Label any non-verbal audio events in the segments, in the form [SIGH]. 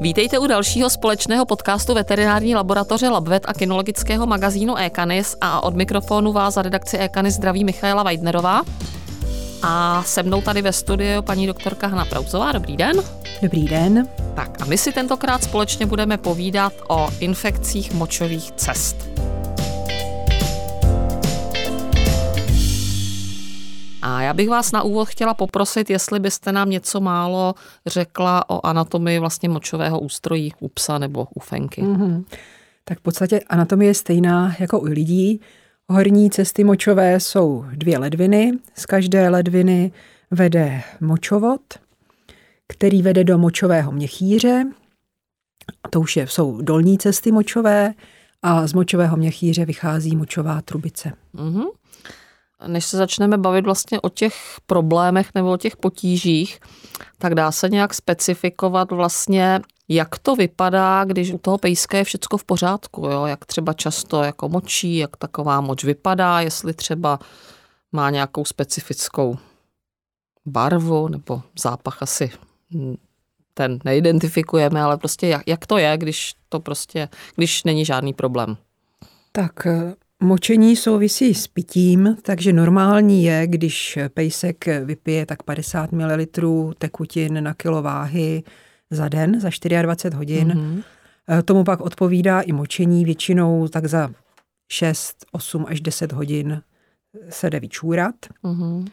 Vítejte u dalšího společného podcastu veterinární laboratoře Labvet a kinologického magazínu Ekanis a od mikrofonu vás za redakci Ekanis zdraví Michaela Weidnerová. A se mnou tady ve studiu paní doktorka Hana Prauzová. Dobrý den. Dobrý den. Tak a my si tentokrát společně budeme povídat o infekcích močových cest. A já bych vás na úvod chtěla poprosit, jestli byste nám něco málo řekla o anatomii vlastně močového ústrojí u psa nebo u fenky. Mm-hmm. Tak v podstatě anatomie je stejná jako u lidí. Horní cesty močové jsou dvě ledviny. Z každé ledviny vede močovod, který vede do močového měchýře. To už je, jsou dolní cesty močové a z močového měchýře vychází močová trubice. Mm-hmm než se začneme bavit vlastně o těch problémech nebo o těch potížích, tak dá se nějak specifikovat vlastně, jak to vypadá, když u toho pejska je všecko v pořádku, jo? jak třeba často jako močí, jak taková moč vypadá, jestli třeba má nějakou specifickou barvu nebo zápach asi ten neidentifikujeme, ale prostě jak, jak to je, když to prostě, když není žádný problém. Tak Močení souvisí s pitím, takže normální je, když pejsek vypije tak 50 ml tekutin na kilo váhy za den, za 24 hodin. Mm-hmm. Tomu pak odpovídá i močení, většinou tak za 6, 8 až 10 hodin se jde vyčůrat. Mm-hmm.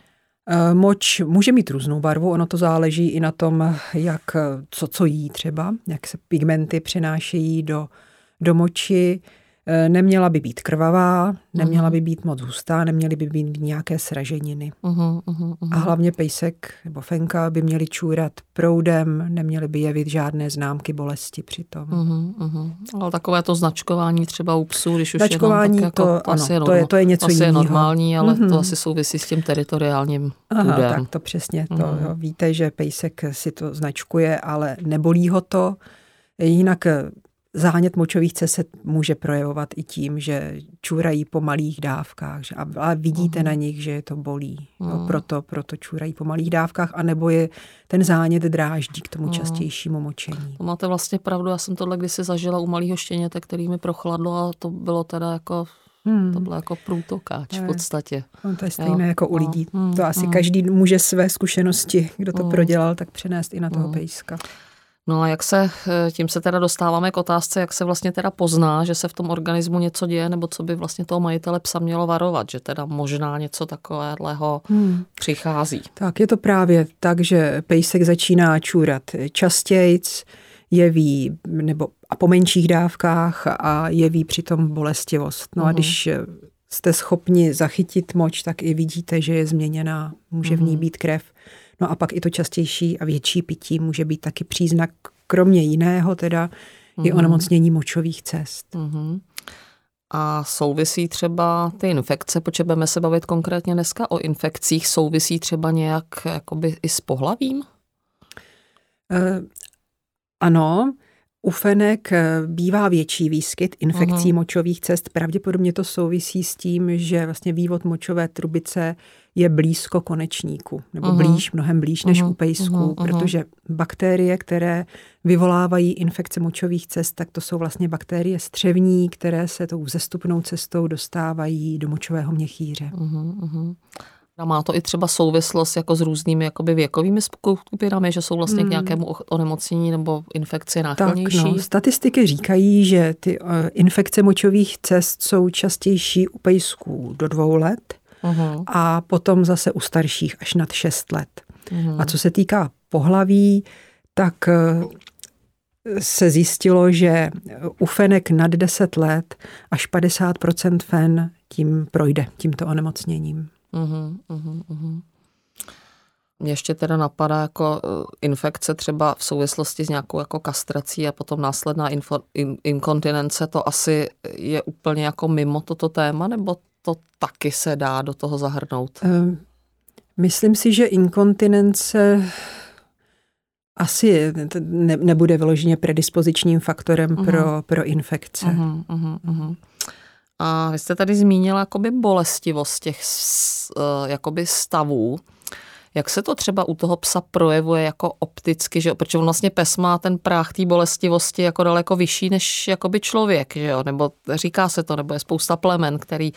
Moč může mít různou barvu, ono to záleží i na tom, jak, co, co jí třeba, jak se pigmenty přenášejí do, do moči. Eh, neměla by být krvavá, neměla uh-huh. by být moc hustá, neměly by být nějaké sraženiny. Uh-huh, uh-huh, uh-huh. A hlavně pejsek nebo fenka by měli čůrat proudem, neměly by jevit žádné známky bolesti přitom. Uh-huh, uh-huh. Ale takové to značkování třeba u psů, když už značkování, je to, jako, to, asi ano, to, je, to je něco asi jiného. je normální, ale uh-huh. to asi souvisí s tím teritoriálním Aha, půdem. tak to přesně. To, jo, víte, že pejsek si to značkuje, ale nebolí ho to. Jinak Zánět močových cest se může projevovat i tím, že čůrají po malých dávkách, že, a vidíte uh-huh. na nich, že je to bolí. Uh-huh. No, proto, proto čůrají po malých dávkách, anebo je ten zánět dráždí k tomu uh-huh. častějšímu močení. To máte vlastně pravdu, já jsem tohle kdysi zažila u malého štěněte, který mi prochladlo a to bylo teda jako Hmm. To bylo jako průtokáč v podstatě. No, to je stejné jo. jako u lidí. Hmm. To asi hmm. každý může své zkušenosti, kdo to hmm. prodělal, tak přenést i na toho hmm. pejska. No a jak se, eh, tím se teda dostáváme k otázce, jak se vlastně teda pozná, že se v tom organismu něco děje, nebo co by vlastně toho majitele psa mělo varovat, že teda možná něco takového hmm. přichází. Tak je to právě tak, že pejsek začíná čůrat častějc, jeví, nebo a po menších dávkách a jeví přitom bolestivost. No uh-huh. a mhm. když jste schopni zachytit moč, tak i vidíte, že je změněná, může uh-huh. v ní mhm. být krev. No a pak i to častější a větší pití může být taky příznak, kromě jiného teda, mm-hmm. i mhm. onemocnění močových cest. Mm-hmm. A souvisí třeba ty infekce, protože budeme se bavit konkrétně dneska o infekcích, souvisí třeba nějak jakoby i s pohlavím? Uh, ano, u fenek eh, bývá větší výskyt infekcí uh-huh. močových cest. Pravděpodobně to souvisí s tím, že vlastně vývod močové trubice je blízko konečníku, nebo uh-huh. blíž, mnohem blíž než uh-huh. u pejsků, uh-huh. protože bakterie, které vyvolávají infekce močových cest, tak to jsou vlastně bakterie střevní, které se tou zestupnou cestou dostávají do močového měchýře. Uh-huh. A má to i třeba souvislost jako s různými jakoby věkovými skupinami, že jsou vlastně hmm. k nějakému onemocnění nebo infekci náchylnější? Tak no, statistiky říkají, že ty uh, infekce močových cest jsou častější u pejsků do dvou let uh-huh. a potom zase u starších až nad šest let. Uh-huh. A co se týká pohlaví, tak uh, se zjistilo, že u fenek nad 10 let až 50% fen tím projde, tímto onemocněním. Uh-huh, uh-huh, uh-huh. Mě ještě teda napadá jako eh, infekce třeba v souvislosti s nějakou jako kastrací a potom následná info, in, inkontinence, to asi je úplně jako mimo toto téma, nebo to taky se dá do toho zahrnout? Um, myslím si, že inkontinence asi ne, nebude vyloženě predispozičním faktorem uh-huh. pro, pro infekce. Uh-huh, uh-huh, uh-huh. A vy jste tady zmínila jakoby bolestivost těch jakoby stavů. Jak se to třeba u toho psa projevuje jako opticky, že protože on vlastně pes má ten práh té bolestivosti jako daleko vyšší než jakoby člověk, že jo? nebo říká se to, nebo je spousta plemen, který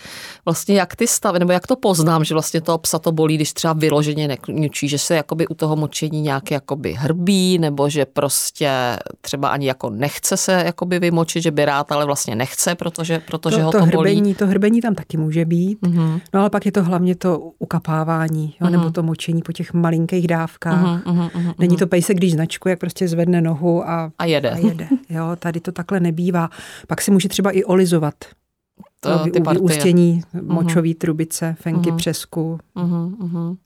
vlastně jak ty stavy, nebo jak to poznám, že vlastně toho psa to bolí, když třeba vyloženě nekňučí, že se jakoby u toho močení nějak jakoby hrbí, nebo že prostě třeba ani jako nechce se jakoby vymočit, že by rád, ale vlastně nechce, protože, protože to, ho to, to hrbení, bolí. To hrbení tam taky může být, mm-hmm. no ale pak je to hlavně to ukapávání, jo, mm-hmm. nebo to močení po těch malinkých dávkách. Mm-hmm, mm-hmm, Není to pejsek, když značkuje, jak prostě zvedne nohu a, a jede. A jede. Jo, tady to takhle nebývá. Pak si může třeba i olizovat. To, ty vyústění mm-hmm. močový trubice, fenky mm-hmm. přesku. Mm-hmm.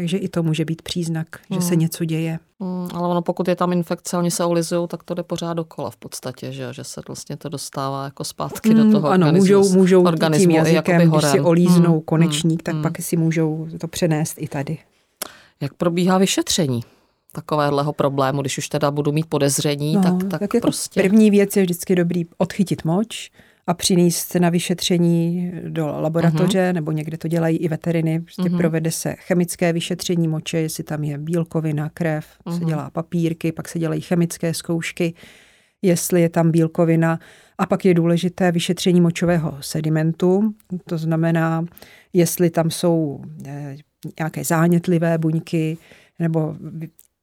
Takže i to může být příznak, že mm. se něco děje. Mm, ale ono, pokud je tam infekce, oni se olizují, tak to jde pořád dokola v podstatě, že, že se vlastně to dostává jako zpátky mm, do toho Ano, organismu, můžou, můžou organismu, tím jazykem, když si olíznou mm, konečník, mm, tak mm. pak si můžou to přenést i tady. Jak probíhá vyšetření? takovéhleho problému, když už teda budu mít podezření, no, tak, tak, tak jako prostě... První věc je vždycky dobrý odchytit moč, a přinést na vyšetření do laboratoře, uh-huh. nebo někde to dělají i veteriny. Prostě uh-huh. provede se chemické vyšetření moče, jestli tam je bílkovina, krev, uh-huh. se dělá papírky, pak se dělají chemické zkoušky, jestli je tam bílkovina. A pak je důležité vyšetření močového sedimentu, to znamená, jestli tam jsou eh, nějaké zánětlivé buňky, nebo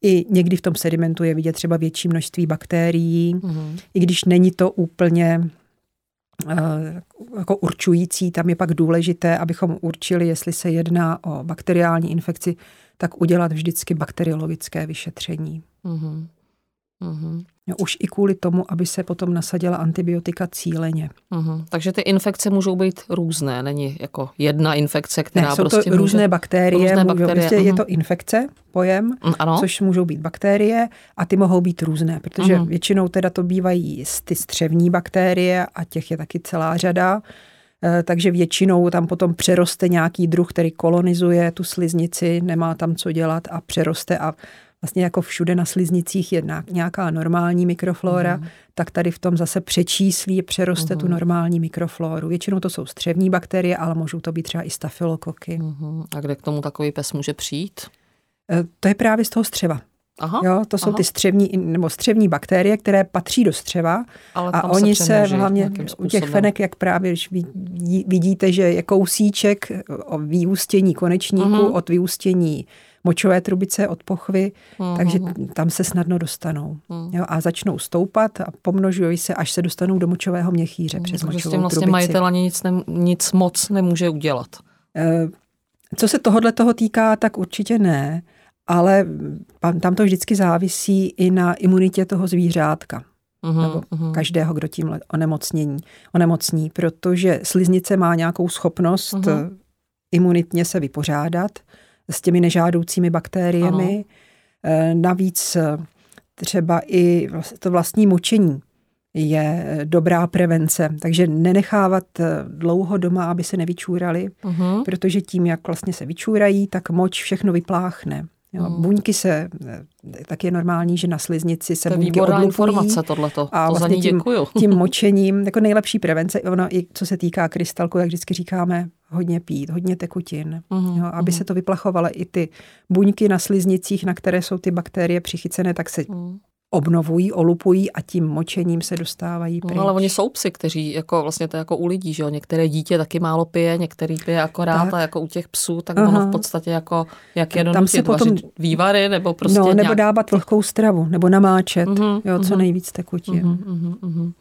i někdy v tom sedimentu je vidět třeba větší množství bakterií, uh-huh. i když není to úplně jako určující. Tam je pak důležité, abychom určili, jestli se jedná o bakteriální infekci, tak udělat vždycky bakteriologické vyšetření. Mm-hmm. Mm-hmm. Už i kvůli tomu, aby se potom nasadila antibiotika cíleně. Mm-hmm. Takže ty infekce můžou být různé, není jako jedna infekce, která ne, jsou prostě to různé může... bakterie. Různé můžou, bakterie. Mm-hmm. Je to infekce, pojem, mm, ano. což můžou být bakterie a ty mohou být různé, protože mm-hmm. většinou teda to bývají ty střevní bakterie a těch je taky celá řada. Eh, takže většinou tam potom přeroste nějaký druh, který kolonizuje tu sliznici, nemá tam co dělat a přeroste a vlastně jako všude na sliznicích je nějaká normální mikroflora, mm. tak tady v tom zase přečíslí, přeroste mm. tu normální mikrofloru. Většinou to jsou střevní bakterie, ale můžou to být třeba i stafylokoky. Mm. A kde k tomu takový pes může přijít? E, to je právě z toho střeva. Aha, jo, to jsou aha. ty střevní, nebo střevní bakterie, které patří do střeva Ale a oni se hlavně u těch fenek, jak právě když vidíte, že je kousíček o vyústění konečníku uh-huh. od vyústění močové trubice od pochvy, uh-huh. takže tam se snadno dostanou. Uh-huh. Jo, a začnou stoupat a pomnožují se, až se dostanou do močového měchýře uh-huh. přes močovou s tím vlastně trubici. majitel ani nic, ne, nic moc nemůže udělat. E, co se tohohle toho týká, tak určitě ne, ale tam to vždycky závisí i na imunitě toho zvířátka. Uhum, nebo uhum. každého, kdo tím onemocnění, onemocní, protože sliznice má nějakou schopnost uhum. imunitně se vypořádat s těmi nežádoucími bakteriemi. Ano. Navíc třeba i to vlastní močení je dobrá prevence, takže nenechávat dlouho doma, aby se nevyčúrali, uh-huh. protože tím, jak vlastně se vyčúrají, tak moč všechno vypláchne. Jo, hmm. Buňky se, tak je normální, že na sliznici se to buňky odlupují. informace tohleto, a to vlastně za ní tím, [LAUGHS] tím močením, jako nejlepší prevence, ono i co se týká krystalku, jak vždycky říkáme, hodně pít, hodně tekutin, mm-hmm. jo, aby mm-hmm. se to vyplachovaly i ty buňky na sliznicích, na které jsou ty bakterie přichycené, tak se mm obnovují, olupují a tím močením se dostávají pryč. No, ale oni jsou psy, kteří, jako vlastně to jako u lidí, že jo, některé dítě taky málo pije, některý pije akorát tak. a jako u těch psů, tak Aha. ono v podstatě jako, jak je Tam se potom, vývary, nebo prostě No, nebo nějak... dávat vlhkou stravu, nebo namáčet, uh-huh, jo, co uh-huh. nejvíc tekutin. Uh-huh, uh-huh.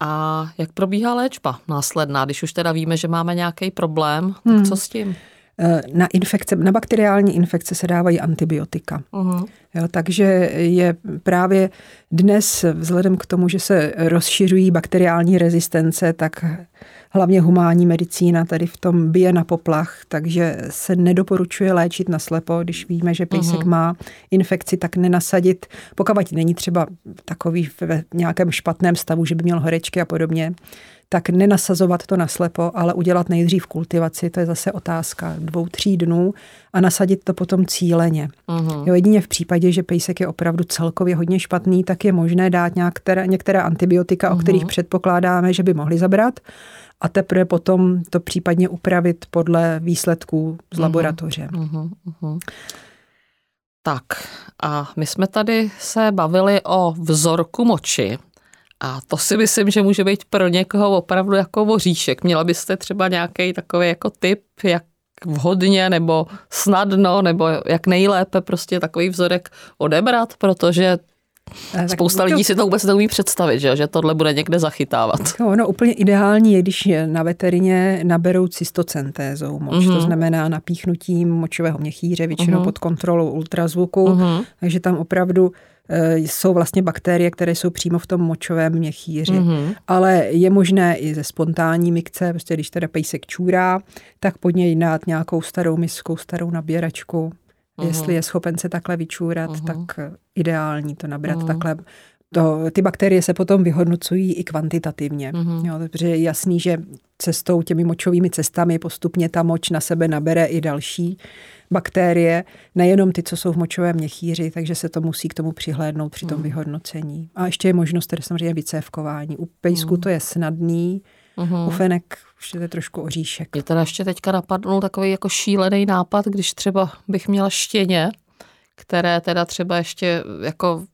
A jak probíhá léčba následná, když už teda víme, že máme nějaký problém, tak hmm. co s tím? Eh, na, infekce, na bakteriální infekce se dávají antibiotika. Uh-huh. Jo, takže je právě dnes, vzhledem k tomu, že se rozšiřují bakteriální rezistence, tak hlavně humánní medicína tady v tom bije na poplach, takže se nedoporučuje léčit na slepo, když víme, že pejsek uh-huh. má infekci, tak nenasadit, pokud není třeba takový v nějakém špatném stavu, že by měl horečky a podobně, tak nenasazovat to naslepo, ale udělat nejdřív kultivaci, to je zase otázka dvou, tří dnů a nasadit to potom cíleně. Uh-huh. Jo, jedině v případě, že pejsek je opravdu celkově hodně špatný, tak je možné dát některé, některé antibiotika, uh-huh. o kterých předpokládáme, že by mohly zabrat, a teprve potom to případně upravit podle výsledků z laboratoře. Uh-huh, uh-huh. Tak a my jsme tady se bavili o vzorku moči. A to si myslím, že může být pro někoho opravdu jako voříšek. Měla byste třeba nějaký takový jako tip, jak vhodně nebo snadno nebo jak nejlépe prostě takový vzorek odebrat, protože tak Spousta lidí si to vůbec neumí představit, že, že tohle bude někde zachytávat. No, no, úplně ideální je, když na veterině naberou cystocentézou moč, mm-hmm. to mhm. znamená napíchnutím močového měchýře, většinou mm-hmm. pod kontrolou ultrazvuku, mm-hmm. takže tam opravdu jsou vlastně bakterie, které jsou přímo v tom močovém měchýři. Mm-hmm. Ale je možné i ze spontánní mikce, prostě když teda pejsek čůrá, tak pod něj dát nějakou starou misku, starou nabíračku, Uhum. Jestli je schopen se takhle vyčůrat, uhum. tak ideální to nabrat uhum. takhle. To, ty bakterie se potom vyhodnocují i kvantitativně, uhum. jo, protože je jasný, že cestou, těmi močovými cestami postupně ta moč na sebe nabere i další bakterie, nejenom ty, co jsou v močovém měchýři, takže se to musí k tomu přihlédnout při tom uhum. vyhodnocení. A ještě je možnost tedy samozřejmě vycévkování. U pejsku uhum. to je snadný, uhum. u fenek už je to trošku oříšek. Mě teda ještě teďka napadnul takový jako šílený nápad, když třeba bych měla štěně, které teda třeba ještě jako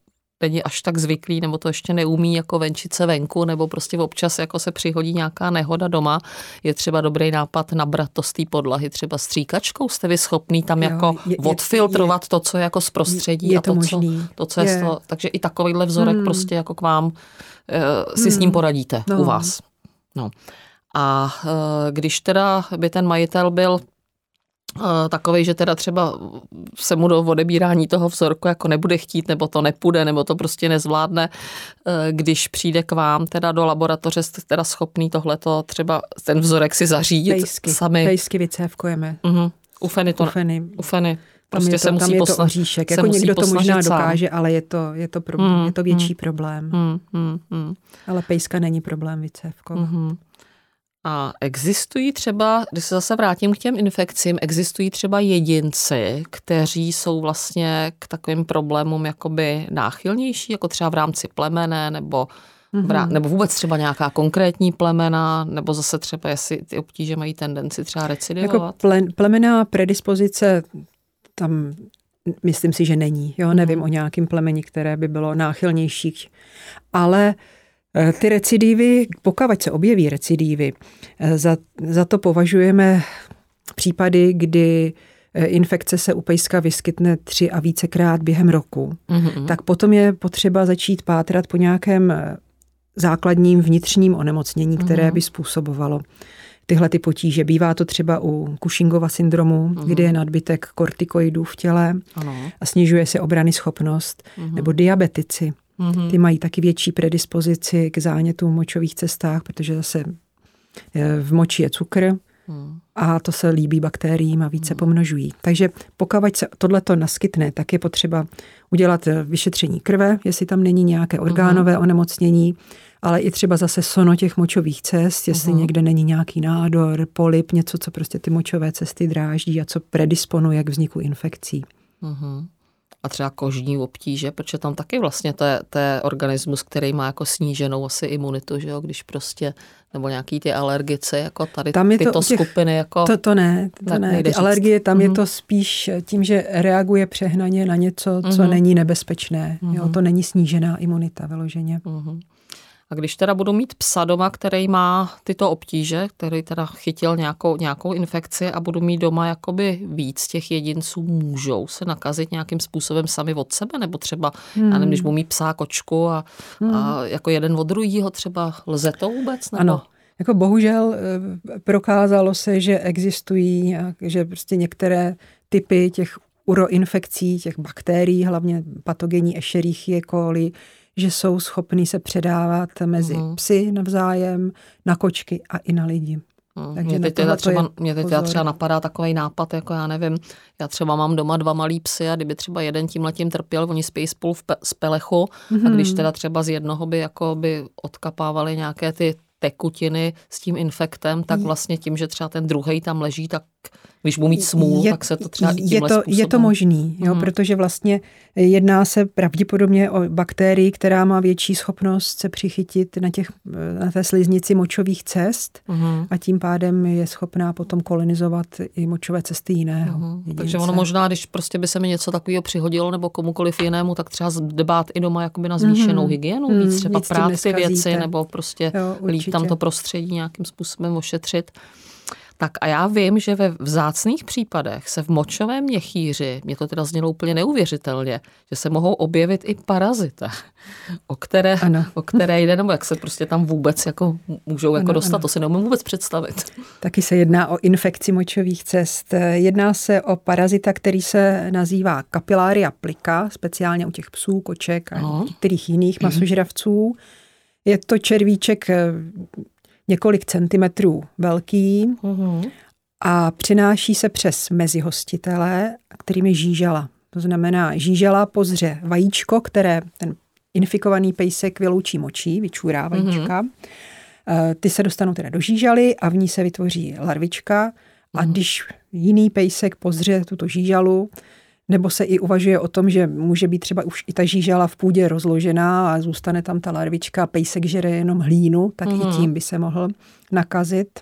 není až tak zvyklý, nebo to ještě neumí jako venčit se venku, nebo prostě občas jako se přihodí nějaká nehoda doma, je třeba dobrý nápad nabrat to z té podlahy, třeba stříkačkou, jste vy schopný tam jo, jako je, odfiltrovat je, to, co je jako z prostředí je a to, to, co, to, co je, je. z toho. Takže i takovýhle vzorek hmm. prostě jako k vám uh, si hmm. s ním hmm. poradíte no. u vás. No. A e, když teda by ten majitel byl takový, že teda třeba se mu do odebírání toho vzorku jako nebude chtít, nebo to nepůjde, nebo to prostě nezvládne, e, když přijde k vám teda do laboratoře, jste teda schopný tohleto třeba ten vzorek si zařídit pejsky, sami. Pejsky vycévkujeme. Uh-huh. U feny to, u feny. U feny. Prostě tam je to, se musí tam je posla- to oříšek. Jako někdo to možná sám. dokáže, ale je to, je to, problém, mm, je to větší mm, problém. Mm, mm, mm. Ale pejska není problém vycévkovat. Mm-hmm. A existují třeba, když se zase vrátím k těm infekcím, existují třeba jedinci, kteří jsou vlastně k takovým problémům jakoby náchylnější, jako třeba v rámci plemene nebo Mm-hmm. Nebo vůbec třeba nějaká konkrétní plemena, nebo zase třeba jestli ty obtíže mají tendenci třeba recidivovat? Jako ple, plemená predispozice tam myslím si, že není. Jo, nevím mm. o nějakém plemeni, které by bylo náchylnější. Ale Eh, ty recidívy, pokud se objeví recidívy, eh, za, za to považujeme případy, kdy eh, infekce se u pejska vyskytne tři a vícekrát během roku, mm-hmm. tak potom je potřeba začít pátrat po nějakém základním vnitřním onemocnění, které mm-hmm. by způsobovalo tyhle ty potíže. Bývá to třeba u Cushingova syndromu, mm-hmm. kdy je nadbytek kortikoidů v těle ano. a snižuje se obrany schopnost, mm-hmm. nebo diabetici. Mm-hmm. Ty mají taky větší predispozici k zánětům v močových cestách, protože zase eh, v moči je cukr mm. a to se líbí bakteriím a více mm. pomnožují. Takže pokud se tohleto naskytne, tak je potřeba udělat eh, vyšetření krve, jestli tam není nějaké mhm. orgánové mm. onemocnění, ale i třeba zase sono těch močových cest, jestli mm. někde není nějaký nádor, polip, něco, co prostě ty močové cesty dráždí a co predisponuje k vzniku infekcí. Mm a třeba kožní obtíže, protože tam taky vlastně to je, to je organismus, který má jako sníženou asi imunitu, že jo, když prostě, nebo nějaký ty alergice, jako tady tam je tyto to, těch, skupiny, jako... To, to ne, to ne, ty alergie, tam mm-hmm. je mhm. to spíš tím, že reaguje přehnaně na něco, co mm-hmm. není nebezpečné, mm-hmm. jo, to není snížená imunita vyloženě. Mm-hmm. A když teda budu mít psa doma, který má tyto obtíže, který teda chytil nějakou, nějakou infekci a budu mít doma jakoby víc těch jedinců, můžou se nakazit nějakým způsobem sami od sebe, nebo třeba, hmm. já nevím, když budu mít psa, kočku a, hmm. a jako jeden od druhého třeba, lze to vůbec? Nebo? Ano, jako bohužel eh, prokázalo se, že existují, že prostě některé typy těch uroinfekcí, těch bakterií, hlavně patogenní Escherichie coli, že jsou schopní se předávat mezi uh-huh. psy navzájem, na kočky a i na lidi. Hmm. Takže mě teď, teda třeba, mě teď teda třeba napadá takový nápad, jako já nevím, já třeba mám doma dva malý psy a kdyby třeba jeden tím letím trpěl, oni spí spolu v pe, z pelechu mm-hmm. a mhm. když teda třeba z jednoho by jako by odkapávali nějaké ty tekutiny s tím infektem, tak vlastně tím, že třeba ten druhý tam leží, tak když budu mít smůl, je, tak se to třeba je to, způsobem. je to možný, jo, hmm. protože vlastně jedná se pravděpodobně o bakterii, která má větší schopnost se přichytit na, těch, na té sliznici močových cest hmm. a tím pádem je schopná potom kolonizovat i močové cesty jiného. Hmm. Takže ono možná, když prostě by se mi něco takového přihodilo nebo komukoliv jinému, tak třeba dbát i doma jakoby na zvýšenou hmm. hygienu, hmm. víc třeba prát ty věci nebo prostě jo, lít tam to prostředí nějakým způsobem ošetřit. Tak a já vím, že ve vzácných případech se v močovém měchýři, mě to teda znělo úplně neuvěřitelně, že se mohou objevit i parazity, o které, o které jde, nebo jak se prostě tam vůbec jako můžou jako ano, dostat, ano. to si neumím vůbec představit. Taky se jedná o infekci močových cest. Jedná se o parazita, který se nazývá kapilária plika, speciálně u těch psů, koček a ano. některých jiných masožravců. Je to červíček několik centimetrů velký mm-hmm. a přináší se přes mezihostitele, kterým je žížala. To znamená, žížala pozře vajíčko, které ten infikovaný pejsek vyloučí močí, vyčůrá vajíčka. Mm-hmm. Ty se dostanou teda do žížaly a v ní se vytvoří larvička a mm-hmm. když jiný pejsek pozře tuto žížalu, nebo se i uvažuje o tom, že může být třeba už i ta žížala v půdě rozložená a zůstane tam ta larvička, pejsek žere jenom hlínu, tak mm. i mhm. tím by se mohl nakazit.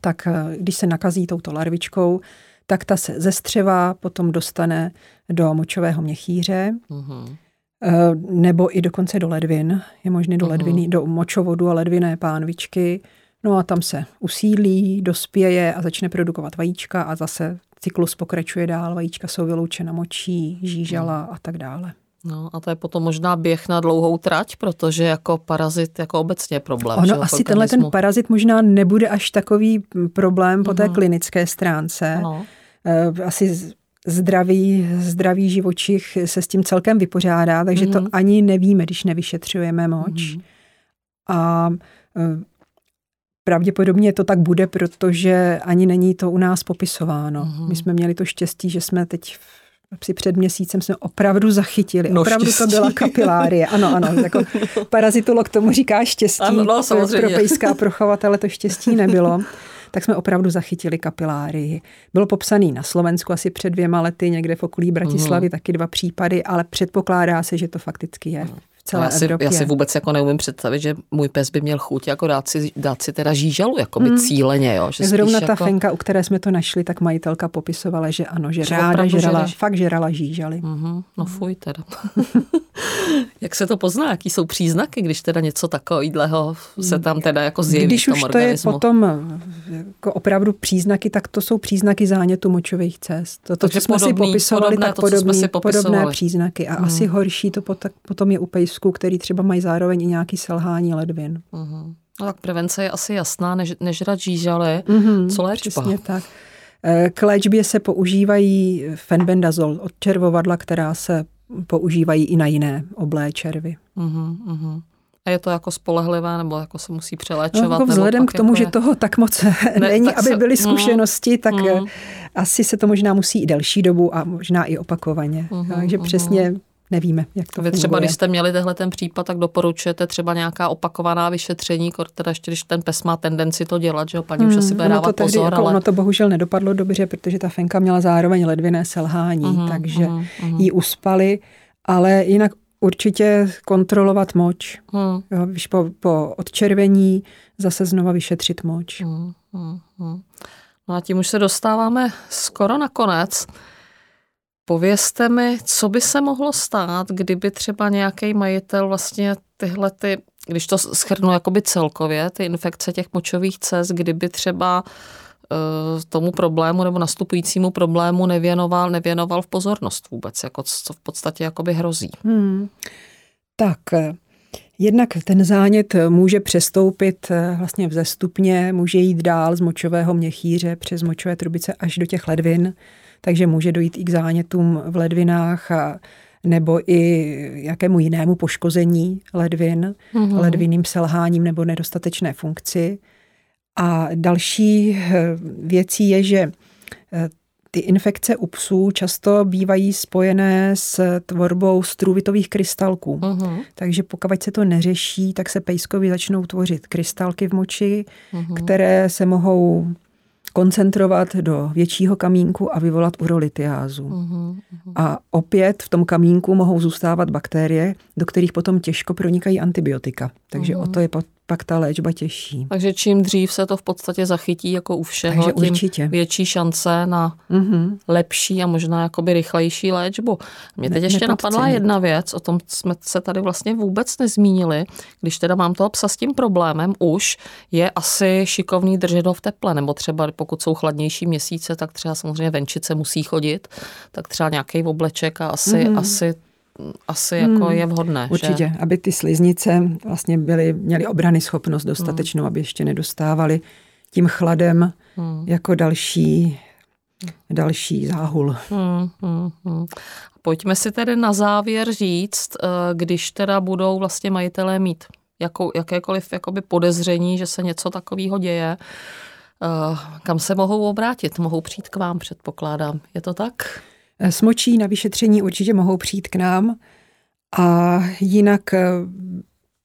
Tak eh, když se nakazí touto larvičkou, tak ta se ze střeva potom dostane do močového měchýře, mm. nebo i dokonce do ledvin. Je možné do mm. ledviny, do močovodu a ledvinné pánvičky. No a tam se usídlí, dospěje a začne produkovat vajíčka a zase cyklus pokračuje dál, vajíčka jsou vyloučena močí, žížala a tak dále. No a to je potom možná běh na dlouhou trať, protože jako parazit jako obecně je problém. Ono že, asi tenhle ten parazit možná nebude až takový problém po té uh-huh. klinické stránce. Ano. Eh, asi zdravý, zdravý živočich se s tím celkem vypořádá, takže uh-huh. to mhm. ani nevíme, když nevyšetřujeme moč. Uh-huh. A eh, Pravděpodobně to tak bude, protože ani není to u nás popisováno. Mm-hmm. My jsme měli to štěstí, že jsme teď si před měsícem jsme opravdu zachytili. No, opravdu štěstí. to byla kapilárie. Ano, ano. Jako [LAUGHS] parazitolog tomu říká štěstí. Ano, no, samozřejmě. Pro pejská [LAUGHS] prochovatele to štěstí nebylo. tak jsme opravdu zachytili kapilárii. Bylo popsaný na Slovensku asi před dvěma lety, někde v okolí Bratislavy, mm. taky dva případy, ale předpokládá se, že to fakticky je celé já si, Evropě. Já si vůbec jako neumím představit, že můj pes by měl chuť jako dát si, dát si teda žížalu, jako by hmm. cíleně. Jo, že Zrovna ta jako... fenka, u které jsme to našli, tak majitelka popisovala, že ano, že, že ráda žrala, žereš... fakt žrala žížaly. Mm-hmm. No fuj teda. [LAUGHS] Jak se to pozná, jaký jsou příznaky, když teda něco takového se tam teda jako zjeví Když v tom už organismu? to je potom jako opravdu příznaky, tak to jsou příznaky zánětu močových cest. To, to co jsme podobný, si popisovali, podobné, tak to, podobný, si podobné příznaky. A hmm. asi horší to potom je u pejsků, který třeba mají zároveň i nějaký selhání ledvin. Hmm. No tak prevence je asi jasná, než, nežrat žížaly. Hmm, co léčba? Přesně tak. Eh, k léčbě se používají fenbendazol od červovadla, která se používají i na jiné oblé červy. Uh-huh, uh-huh. A je to jako spolehlivé, nebo jako se musí přeléčovat? No, jako vzhledem k tomu, jako že je... toho tak moc [LAUGHS] ne, není, aby se... byly mhm, zkušenosti, tak uh-huh. asi se to možná musí i delší dobu a možná i opakovaně. Uh-huh, Takže uh-huh. přesně nevíme, jak to Vy funguje. třeba, když jste měli tenhle ten případ, tak doporučujete třeba nějaká opakovaná vyšetření, teda ještě když ten pes má tendenci to dělat, že jo, paní hmm, už asi bude dávat to tehdy, pozor. Jako ale... Ono to bohužel nedopadlo dobře, protože ta fenka měla zároveň ledviné selhání, uh-huh, takže uh-huh, uh-huh. ji uspali ale jinak určitě kontrolovat moč. Hmm. Jo, víš, po, po odčervení zase znova vyšetřit moč. Hmm, hmm, hmm. No a tím už se dostáváme skoro na konec. Povězte mi, co by se mohlo stát, kdyby třeba nějaký majitel vlastně tyhle ty, když to schrnu jakoby celkově, ty infekce těch močových cest, kdyby třeba Eh, tomu problému nebo nastupujícímu problému nevěnoval, nevěnoval v pozornost vůbec, jako co v podstatě jakoby hrozí. Hmm. Tak, jednak ten zánět může přestoupit eh, vlastně vzestupně, může jít dál z močového měchýře přes močové trubice až do těch ledvin, takže může dojít i k zánětům v ledvinách a nebo i jakému jinému poškození ledvin, mm-hmm. ledvinným selháním nebo nedostatečné funkci. A další eh, věcí je, že eh, ty infekce u psů často bývají spojené s tvorbou struvitových krystalků. Uh-huh. Takže pokud se to neřeší, tak se pejskovi začnou tvořit krystalky v moči, uh-huh. které se mohou koncentrovat do většího kamínku a vyvolat urolitiázu. Uh-huh, uh-huh. A opět v tom kamínku mohou zůstávat bakterie, do kterých potom těžko pronikají antibiotika. Takže uh-huh. o to je pak ta léčba těžší. Takže čím dřív se to v podstatě zachytí jako u všeho, Takže tím určitě. větší šance na mm-hmm. lepší a možná jakoby rychlejší léčbu. Mě teď ne, ještě napadla jedna věc, o tom jsme se tady vlastně vůbec nezmínili. Když teda mám toho psa s tím problémem už, je asi šikovný držet ho v teple, nebo třeba pokud jsou chladnější měsíce, tak třeba samozřejmě venčice musí chodit, tak třeba nějaký obleček a asi, mm-hmm. asi asi jako hmm, je vhodné. Určitě, že? aby ty sliznice vlastně byly, měly obrany schopnost dostatečnou, hmm. aby ještě nedostávali tím chladem hmm. jako další, další záhul. Hmm, hmm, hmm. Pojďme si tedy na závěr říct, eh, když teda budou vlastně majitelé mít jakou, jakékoliv jakoby podezření, že se něco takového děje, eh, kam se mohou obrátit? Mohou přijít k vám, předpokládám. Je to tak? Smočí na vyšetření určitě mohou přijít k nám a jinak eh,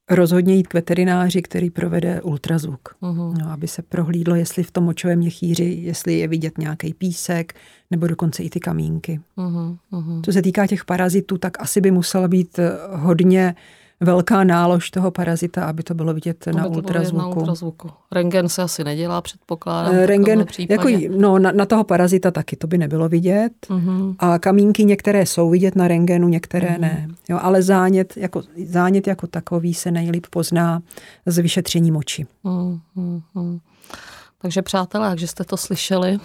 rozhodně jít k veterináři, který provede ultrazvuk, uh-huh. no, aby se prohlídlo, jestli v tom močovém měchýři, jestli je vidět nějaký písek, nebo dokonce i ty kamínky. Uh-huh. Co se týká těch parazitů, tak asi by musela být eh, hodně velká nálož toho parazita, aby to bylo vidět to na, ultrazvuku. na ultrazvuku. Rengen se asi nedělá, předpokládám. Eh, Rengen, jako, no, na, na toho parazita taky to by nebylo vidět. Uh-huh. A kamínky některé jsou vidět na rengenu, některé uh-huh. ne. Jo, ale zánět jako, zánět jako takový se nejlíp pozná z vyšetření moči. Uh-huh. Takže přátelé, takže jste to slyšeli,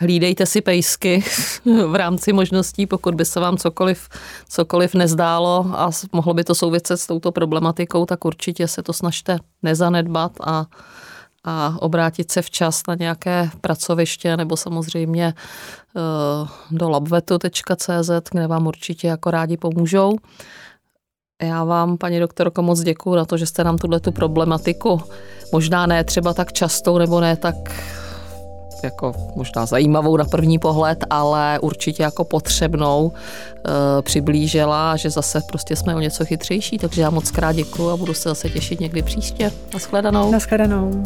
hlídejte si pejsky [LAUGHS] v rámci možností, pokud by se vám cokoliv, cokoliv nezdálo a mohlo by to souviset s touto problematikou, tak určitě se to snažte nezanedbat a, a obrátit se včas na nějaké pracoviště nebo samozřejmě uh, do labvetu.cz, kde vám určitě jako rádi pomůžou. Já vám, paní doktorko, moc děkuji na to, že jste nám tuhle tu problematiku možná ne třeba tak častou nebo ne tak jako možná zajímavou na první pohled, ale určitě jako potřebnou e, přiblížila, že zase prostě jsme o něco chytřejší, takže já moc krát děkuji a budu se zase těšit někdy příště. Naschledanou. Naschledanou.